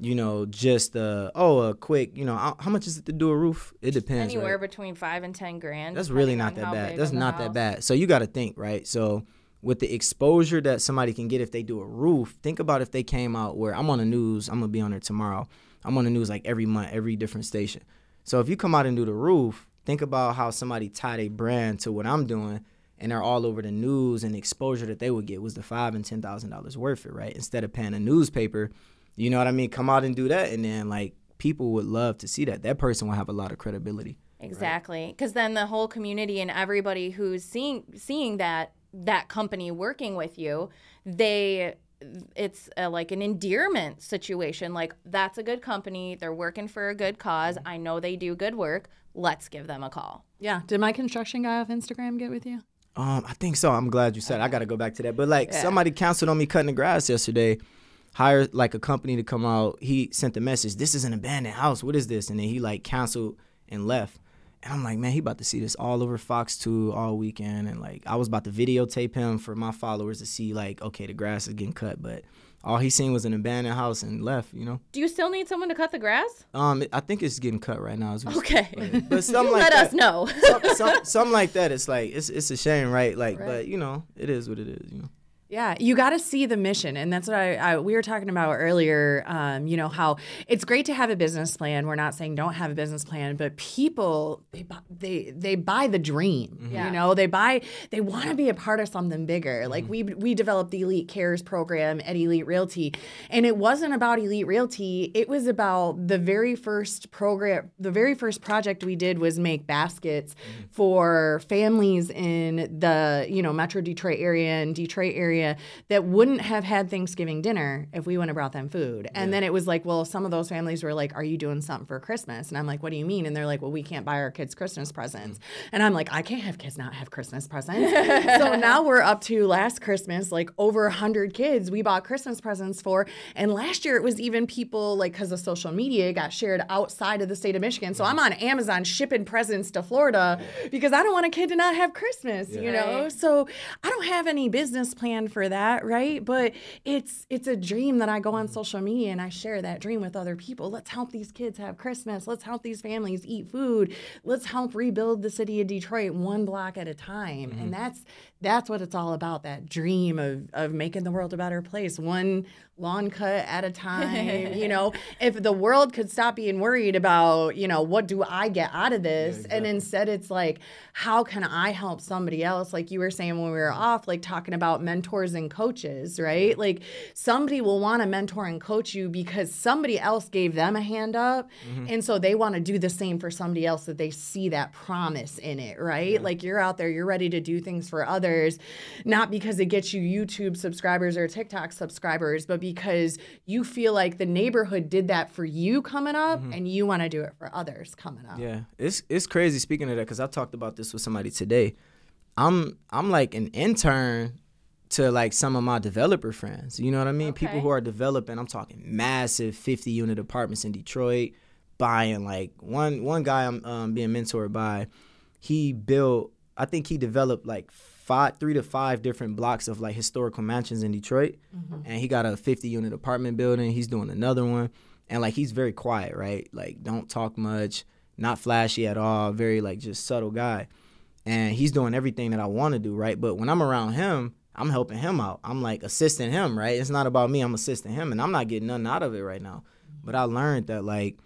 you know, just uh oh a quick, you know, how much is it to do a roof? It depends. right? Anywhere between five and ten grand. That's really not that bad. That's not that bad. So you got to think, right? So with the exposure that somebody can get if they do a roof, think about if they came out where I'm on the news, I'm to be on there tomorrow. I'm on the news like every month, every different station. So if you come out and do the roof, think about how somebody tied a brand to what I'm doing and they're all over the news and the exposure that they would get was the five and ten thousand dollars worth it, right? Instead of paying a newspaper, you know what I mean? Come out and do that and then like people would love to see that. That person will have a lot of credibility. Exactly, because then the whole community and everybody who's seeing seeing that that company working with you, they it's a, like an endearment situation. Like that's a good company. They're working for a good cause. I know they do good work. Let's give them a call. Yeah. Did my construction guy off Instagram get with you? Um, I think so. I'm glad you said. It. I got to go back to that. But like somebody canceled on me cutting the grass yesterday. Hired like a company to come out. He sent the message. This is an abandoned house. What is this? And then he like canceled and left. And I'm like, man, he about to see this all over Fox 2 all weekend. And like, I was about to videotape him for my followers to see, like, okay, the grass is getting cut, but all he seen was an abandoned house and left. You know. Do you still need someone to cut the grass? Um, I think it's getting cut right now. okay. But, but something like let that, us know. some, some, something like that. It's like it's it's a shame, right? Like, Right. but you know, it is what it is. You know. Yeah, you got to see the mission, and that's what I, I we were talking about earlier. Um, you know how it's great to have a business plan. We're not saying don't have a business plan, but people they they they buy the dream. Mm-hmm. Yeah. You know, they buy they want to be a part of something bigger. Mm-hmm. Like we we developed the Elite Cares program at Elite Realty, and it wasn't about Elite Realty. It was about the very first program. The very first project we did was make baskets mm-hmm. for families in the you know Metro Detroit area and Detroit area that wouldn't have had Thanksgiving dinner if we wouldn't have brought them food. And then it was like, well, some of those families were like, "Are you doing something for Christmas?" And I'm like, "What do you mean?" And they're like, "Well, we can't buy our kids Christmas presents." And I'm like, "I can't have kids not have Christmas presents." so now we're up to last Christmas, like over a hundred kids we bought Christmas presents for. And last year it was even people like because of social media got shared outside of the state of Michigan. So I'm on Amazon shipping presents to Florida because I don't want a kid to not have Christmas, you know. Right. So I don't have any business plan for that, right? But it's it's a dream that I go on mm-hmm. social media and I share that dream with other people. Let's help these kids have Christmas. Let's help these families eat food. Let's help rebuild the city of Detroit one block at a time. And mm-hmm. that's that's what it's all about, that dream of of making the world a better place, one lawn cut at a time. you know, if the world could stop being worried about, you know, what do I get out of this? And instead it's like, how can I help somebody else? Like you were saying when we were off, like talking about mentors and coaches, right? Like somebody will want to mentor and coach you because somebody else gave them a hand up. Mm-hmm. And so they want to do the same for somebody else that they see that promise in it, right? Like you're out there, you're ready to do things for others, not because it gets you YouTube subscribers or TikTok subscribers, but because you feel like the neighborhood did that for you coming up mm-hmm. and you want to do it for others coming up. Yeah, it's it's crazy. Speaking of that, because I talked about this with somebody today. I'm I'm like an intern to like some of my developer friends. You know what I mean? People who are developing. I'm talking massive 50 unit apartments in Detroit, buying like one one guy I'm um, being mentored by. He built. I think he developed like five, three to five different blocks of like historical mansions in Detroit, and he got a 50 unit apartment building. He's doing another one, and like he's very quiet, right? Like don't talk much, not flashy at all, very like just subtle guy and he's doing everything that I want to do, right? But when I'm around him, I'm helping him out. I'm like assisting him, right? It's not about me. I'm assisting him, and I'm not getting nothing out of it right now. But I learned that like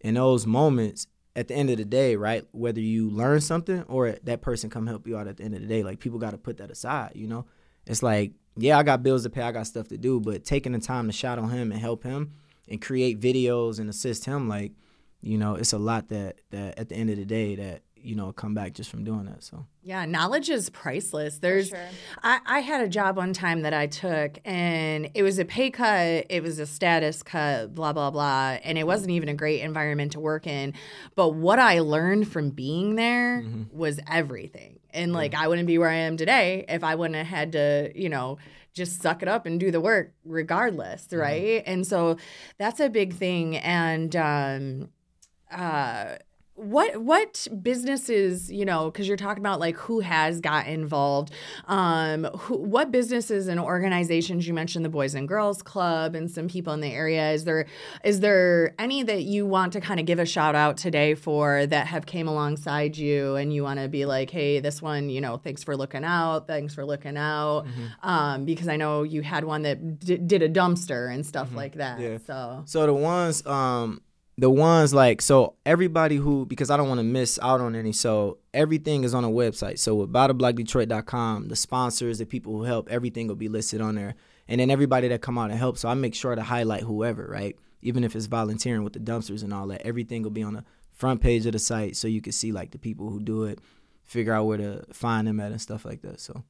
in those moments, at the end of the day, right? Whether you learn something or that person come help you out at the end of the day, like people got to put that aside, you know? It's like, yeah, I got bills to pay, I got stuff to do, but taking the time to shout on him and help him and create videos and assist him, like, you know, it's a lot that that at the end of the day that you know come back just from doing that. So Yeah, knowledge is priceless. There's, sure. I, I had a job one time that I took, and it was a pay cut, it was a status cut, blah blah blah, and it wasn't even a great environment to work in. But what I learned from being there was everything, and like I wouldn't be where I am today if I wouldn't have had to, you know. Just suck it up and do the work regardless, right? And so that's a big thing. And um, uh, what what businesses you know because you're talking about like who has got involved um who, what businesses and organizations you mentioned the boys and girls club and some people in the area. Is there is there any that you want to kind of give a shout out today for that have came alongside you and you want to be like hey this one you know thanks for looking out thanks for looking out. Um because i know you had one that d- did a dumpster and stuff like that Yeah. so. So the ones, um, the ones like so everybody who because I don't want to miss out on any. So everything is on a website. So with BuyTheBlockDetroit.com, the sponsors, the people who help, everything will be listed on there. And then everybody that come out and help. So I make sure to highlight whoever, right? Even if it's volunteering with the dumpsters and all that, everything will be on the front page of the site so you can see like the people who do it, figure out where to find them at and stuff like that. So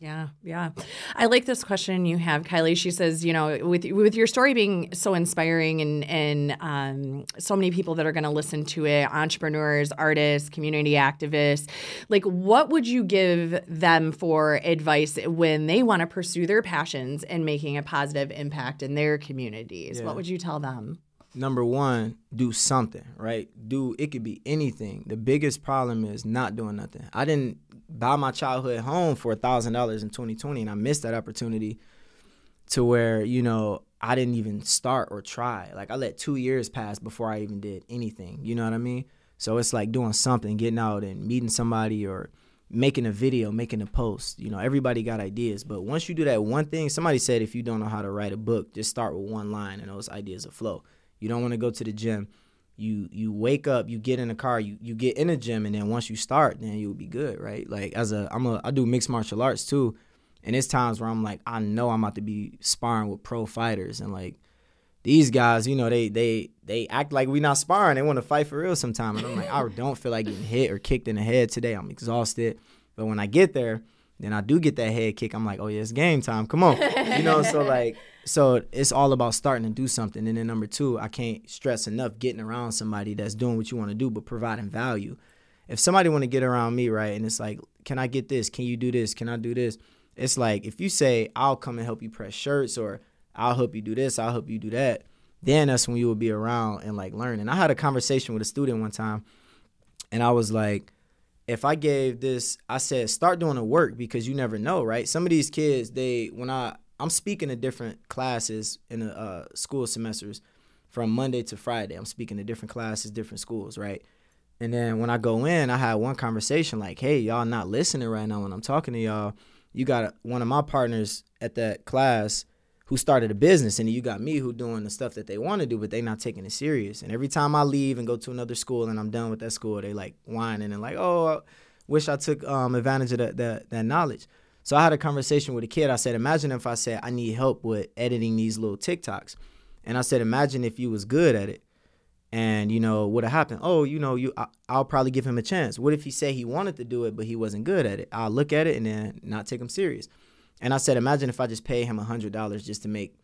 Yeah, yeah. I like this question you have, Kylee. She says, you know, with with your story being so inspiring and and um, so many people that are going to listen to it, entrepreneurs, artists, community activists, like, what would you give them for advice when they want to pursue their passions and making a positive impact in their communities? Yeah. What would you tell them? number one, do something, right? Do it could be anything. The biggest problem is not doing nothing. I didn't buy my childhood home for a thousand dollars in 2020, and I missed that opportunity to where you know I didn't even start or try. Like I let two years pass before I even did anything. You know what I mean? So it's like doing something, getting out and meeting somebody or making a video, making a post. You know, everybody got ideas, but once you do that one thing, somebody said if you don't know how to write a book, just start with one line and those ideas will flow. You don't want to go to the gym. You you wake up, you get in the car, you you get in the gym, and then once you start, then you'll be good, right? Like as a I'm a I do mixed martial arts too, and it's times where I'm like I know I'm about to be sparring with pro fighters, and like these guys, you know, they they they act like we not sparring. They want to fight for real sometime, and I'm like I don't feel like getting hit or kicked in the head today. I'm exhausted, but when I get there, then I do get that head kick. I'm like, oh yeah, it's game time. Come on, you know. So like so it's all about starting to do something. And then number two, I can't stress enough getting around somebody that's doing what you want to do, but providing value. If somebody want to get around me, right, and it's like, can I get this? Can you do this? Can I do this? It's like if you say, I'll come and help you press shirts or I'll help you do this, I'll help you do that, then that's when you will be around and like learn. And I had a conversation with a student one time and I was like, if I gave this, I said, start doing the work because you never know, right? Some of these kids, they, when I, I'm speaking to different classes in the uh, school semesters from Monday to Friday. I'm speaking to different classes, different schools, right? And then when I go in, I had one conversation like, "Hey, y'all not listening right now when I'm talking to y'all. You got one of my partners at that class who started a business, and you got me who doing the stuff that they want to do, but they not taking it serious. And every time I leave and go to another school and I'm done with that school, they like whining and like, "Oh, I wish I took um, advantage of that, that that knowledge." So I had a conversation with a kid. I said, imagine if I said I need help with editing these little TikToks. And I said, imagine if you was good at it. And you know what happened? Oh, you know, you I, will probably give him a chance. What if he said he wanted to do it but he wasn't good at it? I'll look at it and then not take him serious. And I said, imagine if I just pay him a hundred dollars just to make,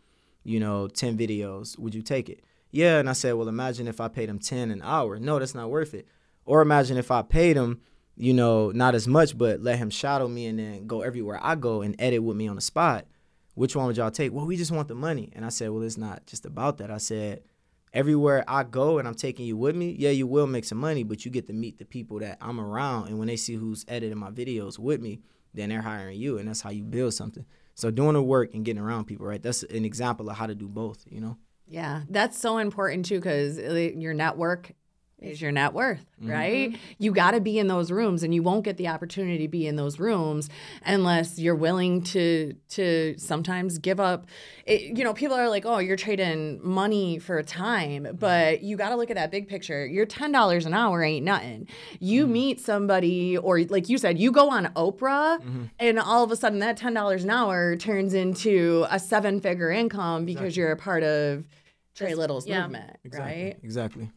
you know, ten videos. Would you take it? Yeah. And I said, well, imagine if I paid him ten an hour. No, that's not worth it. Or imagine if I paid him you know, not as much, but let him shadow me and then go everywhere I go and edit with me on the spot. Which one would y'all take? Well, we just want the money. And I said, well, it's not just about that. I said, everywhere I go and I'm taking you with me, yeah, you will make some money, but you get to meet the people that I'm around. And when they see who's editing my videos with me, then they're hiring you. And that's how you build something. So doing the work and getting around people, right? That's an example of how to do both, you know? Yeah, that's so important too because uh, your network is your net worth, right? Mm-hmm. You got to be in those rooms and you won't get the opportunity to be in those rooms unless you're willing to to sometimes give up it, you know, people are like, "Oh, you're trading money for time." Mm-hmm. But you got to look at that big picture. Your $10 an hour ain't nothing. You mm-hmm. meet somebody or like you said, you go on Oprah mm-hmm. and all of a sudden that $10 an hour turns into a seven-figure income because exactly. you're a part of Tray Little's yeah. movement, exactly. right? Exactly.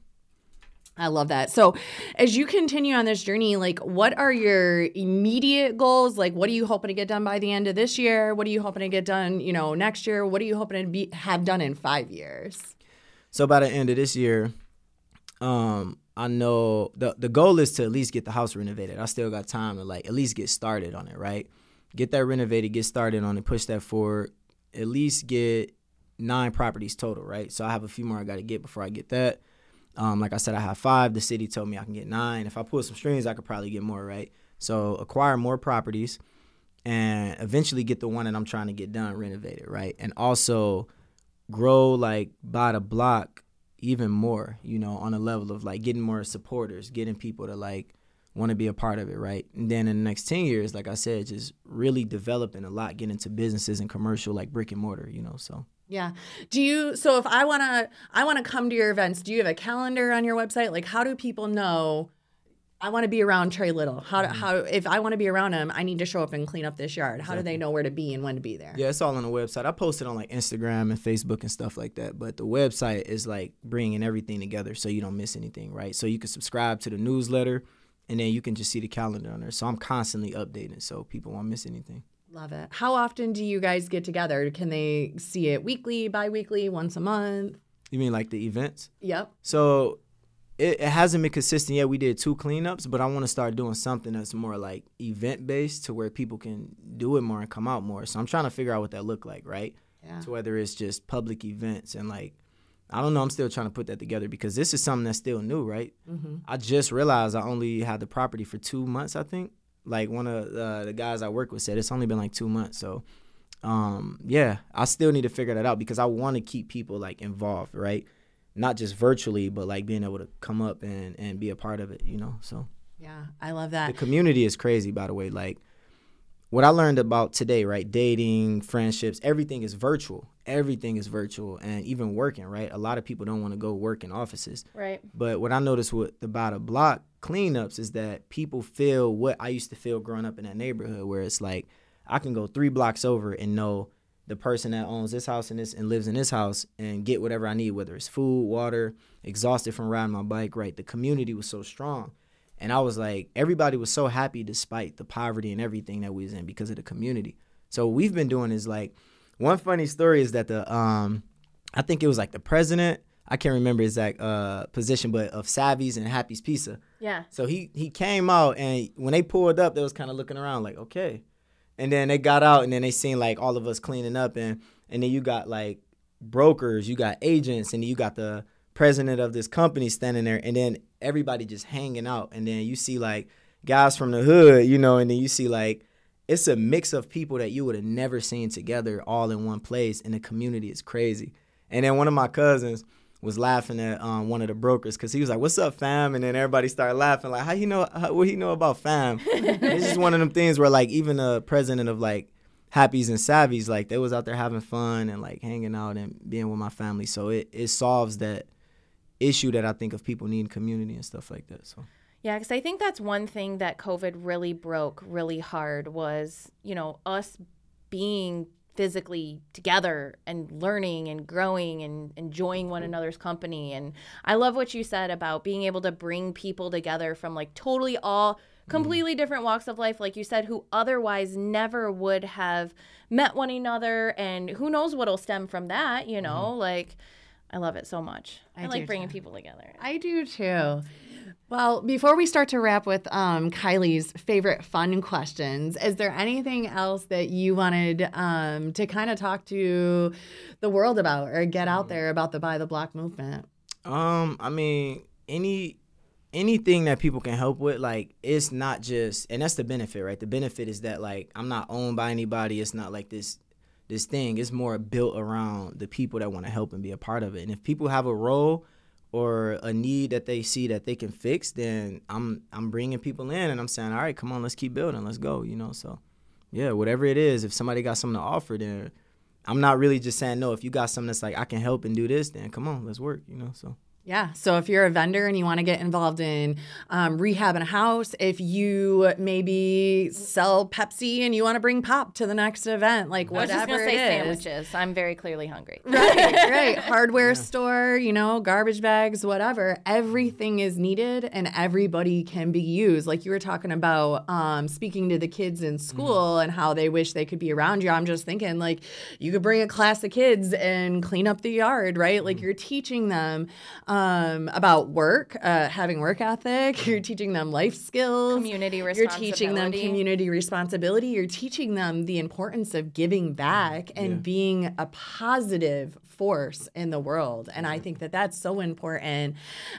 I love that. So, as you continue on this journey, like what are your immediate goals? Like what are you hoping to get done by the end of this year? What are you hoping to get done, you know, next year? What are you hoping to be have done in 5 years? So by the end of this year, um I know the the goal is to at least get the house renovated. I still got time to like at least get started on it, right? Get that renovated, get started on it, push that forward. At least get nine properties total, right? So I have a few more I got to get before I get that. Um, like I said, I have five. The city told me I can get nine. If I pull some strings, I could probably get more, right? So acquire more properties and eventually get the one that I'm trying to get done renovated, right? And also grow like buy the block even more, you know, on a level of like getting more supporters, getting people to like want to be a part of it, right? And then in the next 10 years, like I said, just really developing a lot, getting into businesses and commercial like brick and mortar, you know, so. Yeah. Do you so if I want to I want to come to your events, do you have a calendar on your website? Like how do people know I want to be around Tray Little. How mm-hmm. how if I want to be around him, I need to show up and clean up this yard. How exactly. do they know where to be and when to be there? Yeah, it's all on the website. I post it on like Instagram and Facebook and stuff like that. But the website is like bringing everything together so you don't miss anything, right? So you can subscribe to the newsletter and then you can just see the calendar on there. So I'm constantly updating so people won't miss anything. Love it. How often do you guys get together? Can they see it weekly, bi-weekly, once a month? You mean like the events? Yep. So it, it hasn't been consistent yet. We did two cleanups, but I want to start doing something that's more like event based to where people can do it more and come out more. So I'm trying to figure out what that look like, right? Yeah. To whether it's just public events and like I don't know. I'm still trying to put that together because this is something that's still new, right? Mm-hmm. I just realized I only had the property for two months. I think. Like one of uh, the guys I work with said, it's only been like two months. So, um, yeah, I still need to figure that out because I want to keep people like involved, right? Not just virtually, but like being able to come up and and be a part of it, you know. So Yeah, I love that. the community is crazy, by the way. Like what I learned about today, right? Dating, friendships, everything is virtual. Everything is virtual, and even working, right? A lot of people don't want to go work in offices. Right. But what I noticed with the buy the block cleanups is that people feel what I used to feel growing up in that neighborhood, where it's like I can go three blocks over and know the person that owns this house and this and lives in this house and get whatever I need, whether it's food, water, exhausted from riding my bike, right? The community was so strong. And I was like, everybody was so happy despite the poverty and everything that we was in because of the community. So what we've been doing is like one funny story is that the um I think it was like the president, I can't remember exact uh position, but of Savvy's and Happy's Pizza. Yeah. So he he came out and when they pulled up, they was kind of looking around like, okay. And then they got out and then they seen like all of us cleaning up and and then you got like brokers, you got agents, and you got the president of this company standing there, and then everybody just hanging out. And then you see like guys from the hood, you know, and then you see like it's a mix of people that you would have never seen together all in one place, and the community is crazy. And then one of my cousins was laughing at um, one of the brokers because he was like, "What's up, fam?" And then everybody started laughing, like, "How you know? How, what he know about fam?" it's just one of them things where like even the president of like Happies and Savvies, like they was out there having fun and like hanging out and being with my family. So it it solves that issue that I think of people needing community and stuff like that. So Yeah, because I think that's one thing that COVID really broke really hard was, you know, us being physically together and learning and growing and enjoying one mm-hmm. another's company. And I love what you said about being able to bring people together from like totally all mm-hmm. completely different walks of life, like you said, who otherwise never would have met one another. And who knows what'll stem from that, you know? Mm-hmm. Like, I love it so much. I, I like bringing too. people together. I do too. Well, before we start to wrap with um, Kylee's favorite fun questions, is there anything else that you wanted um, to kind of talk to the world about or get out there about the Buy the Block movement? Um, I mean, any anything that people can help with, like it's not just and that's the benefit, right? The benefit is that like I'm not owned by anybody. It's not like this this thing. It's more built around the people that want to help and be a part of it. And if people have a role or a need that they see that they can fix, then I'm I'm bringing people in and I'm saying, all right, come on, let's keep building, let's go, you know. So, yeah, whatever it is, if somebody got something to offer, then I'm not really just saying no. If you got something that's like I can help and do this, then come on, let's work, you know. So. Yeah. So if you're a vendor and you want to get involved in um, rehabbing a house, if you maybe sell Pepsi and you want to bring pop to the next event, like whatever I was just gonna say it is. sandwiches. I'm very clearly hungry. right, right. Hardware store, you know, garbage bags, whatever. Everything is needed and everybody can be used. Like you were talking about um, speaking to the kids in school and how they wish they could be around you. I'm just thinking, like, you could bring a class of kids and clean up the yard, right? Like you're teaching them um, about work, uh, having work ethic. You're teaching them life skills. Community responsibility. You're teaching them community responsibility. You're teaching them the importance of giving back and Yeah. being a positive force in the world. And I think that that's so important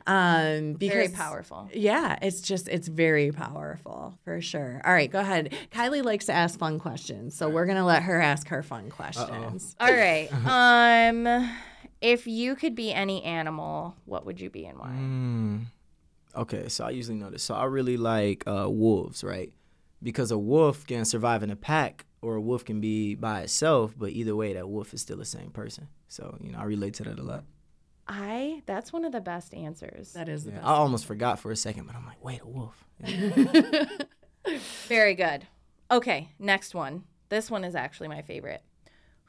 um, because Very powerful. Yeah, it's just it's very powerful for sure. All right, go ahead. Kylee likes to ask fun questions, so we're gonna let her ask her fun questions. All right. Um, if you could be any animal, what would you be and why? Mm. Okay, so I usually know this. So I really like uh, wolves, right? Because a wolf can survive in a pack, or a wolf can be by itself. But either way, that wolf is still the same person. So you know, I relate to that a lot. I. That's one of the best answers. That is the Yeah, best. I almost forgot for a second, but I'm like, wait, a wolf. Yeah. Very good. Okay, next one. This one is actually my favorite.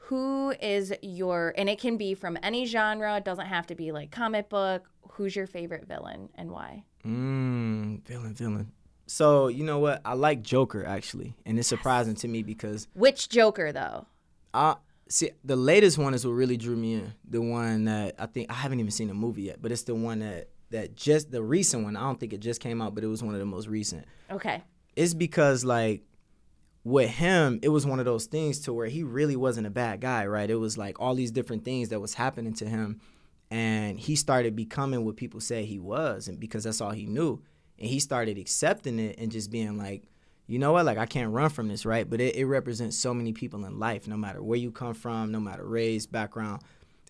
Who is your and it can be from any genre, it doesn't have to be like comic book. Who's your favorite villain and why? Mm, villain, villain. So you know what? I like Joker actually, and it's surprising to me because Which Joker though? I see the latest one is what really drew me in. The one that I think I haven't even seen the movie yet, but it's the one that that just the recent one. I don't think it just came out, but it was one of the most recent. Okay. It's because like with him, it was one of those things to where he really wasn't a bad guy, right? It was like all these different things that was happening to him, and he started becoming what people say he was, and because that's all he knew, and he started accepting it and just being like, you know what, like I can't run from this, right? But it, it represents so many people in life, no matter where you come from, no matter race, background.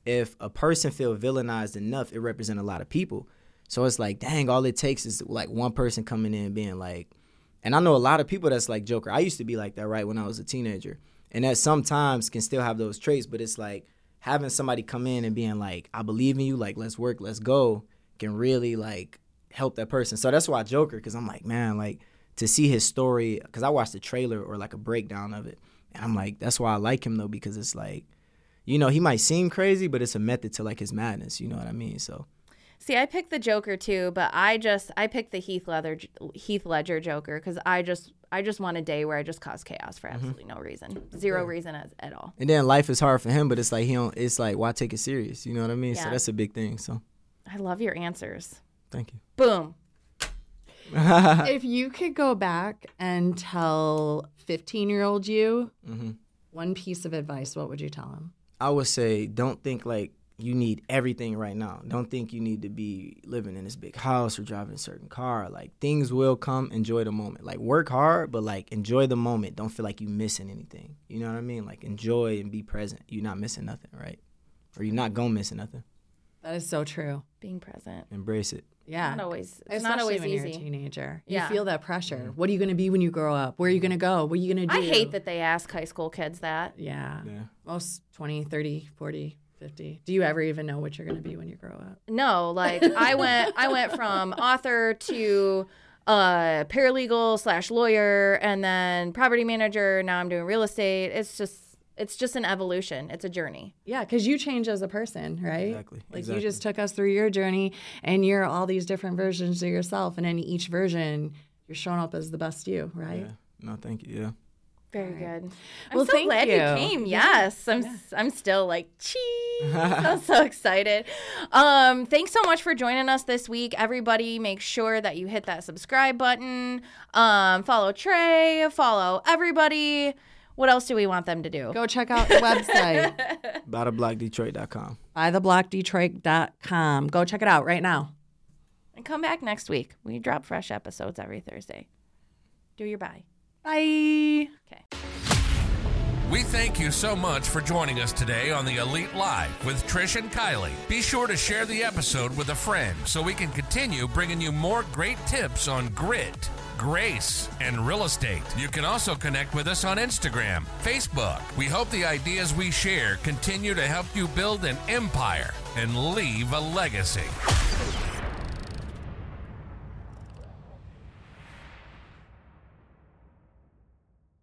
If a person feel villainized enough, it represents a lot of people. So it's like, dang, all it takes is like one person coming in and being like, and I know a lot of people that's like Joker. I used to be like that, right, when I was a teenager. And that sometimes can still have those traits, but it's like having somebody come in and being like, I believe in you, like, let's work, let's go, can really like help that person. So that's why Joker, because I'm like, man, like to see his story, because I watched the trailer or like a breakdown of it. And I'm like, that's why I like him though, because it's like, you know, he might seem crazy, but it's a method to like his madness. You know what I mean? So See, I picked the Joker too, but I just I picked the Heath Ledger Heath Ledger Joker because I just I just want a day where I just cause chaos for mm-hmm. absolutely no reason, zero reason as, at all. and then life is hard for him, but it's like he don't. It's like why take it serious? You know what I mean? So that's a big thing. So I love your answers. thank you. Boom. if you could go back and tell 15 year old you mm-hmm. one piece of advice, what would you tell him? I would say don't think like you need everything right now. Don't think you need to be living in this big house or driving a certain car. Like things will come. Enjoy the moment. Like work hard, but like enjoy the moment. Don't feel like you're missing anything. You know what I mean? Like enjoy and be present. You're not missing nothing, right? Or you're not gonna miss nothing. That is so true. Being present. Embrace it. Yeah. Not always. It's Especially not always when you're a teenager. Yeah. You feel that pressure. Mm-hmm. What are you going to be when you grow up? Where are you going to go? What are you going to do? I hate that they ask high school kids that. Yeah. Yeah. Most 20, 30, 40, 50. Do you ever even know what you're going to be when you grow up? No, like I went I went from author to uh paralegal slash lawyer and then property manager. Now I'm doing real estate. It's just it's just an evolution. It's a journey. Yeah, because you change as a person, right? Exactly, Like exactly. you just took us through your journey and you're all these different versions of yourself. And in each version, you're showing up as the best you, right? Yeah. No, thank you. Yeah. Very good. I'm Well, so thank glad you. you, came. Yes, I'm. s- I'm still like cheese. I'm so excited. Um, thanks so much for joining us this week, everybody. Make sure that you hit that subscribe button. Um, follow Tray. Follow everybody. What else do we want them to do? Go check out the website, BuyTheBlockDetroit.com. buytheblockdetroit.com. Go check it out right now. And come back next week. We drop fresh episodes every Thursday. Do your bye. Bye. Okay. We thank you so much for joining us today on the Elite Life with Trish and Kylee. Be sure to share the episode with a friend so we can continue bringing you more great tips on grit, grace, and real estate. You can also connect with us on Instagram, Facebook. We hope the ideas we share continue to help you build an empire and leave a legacy.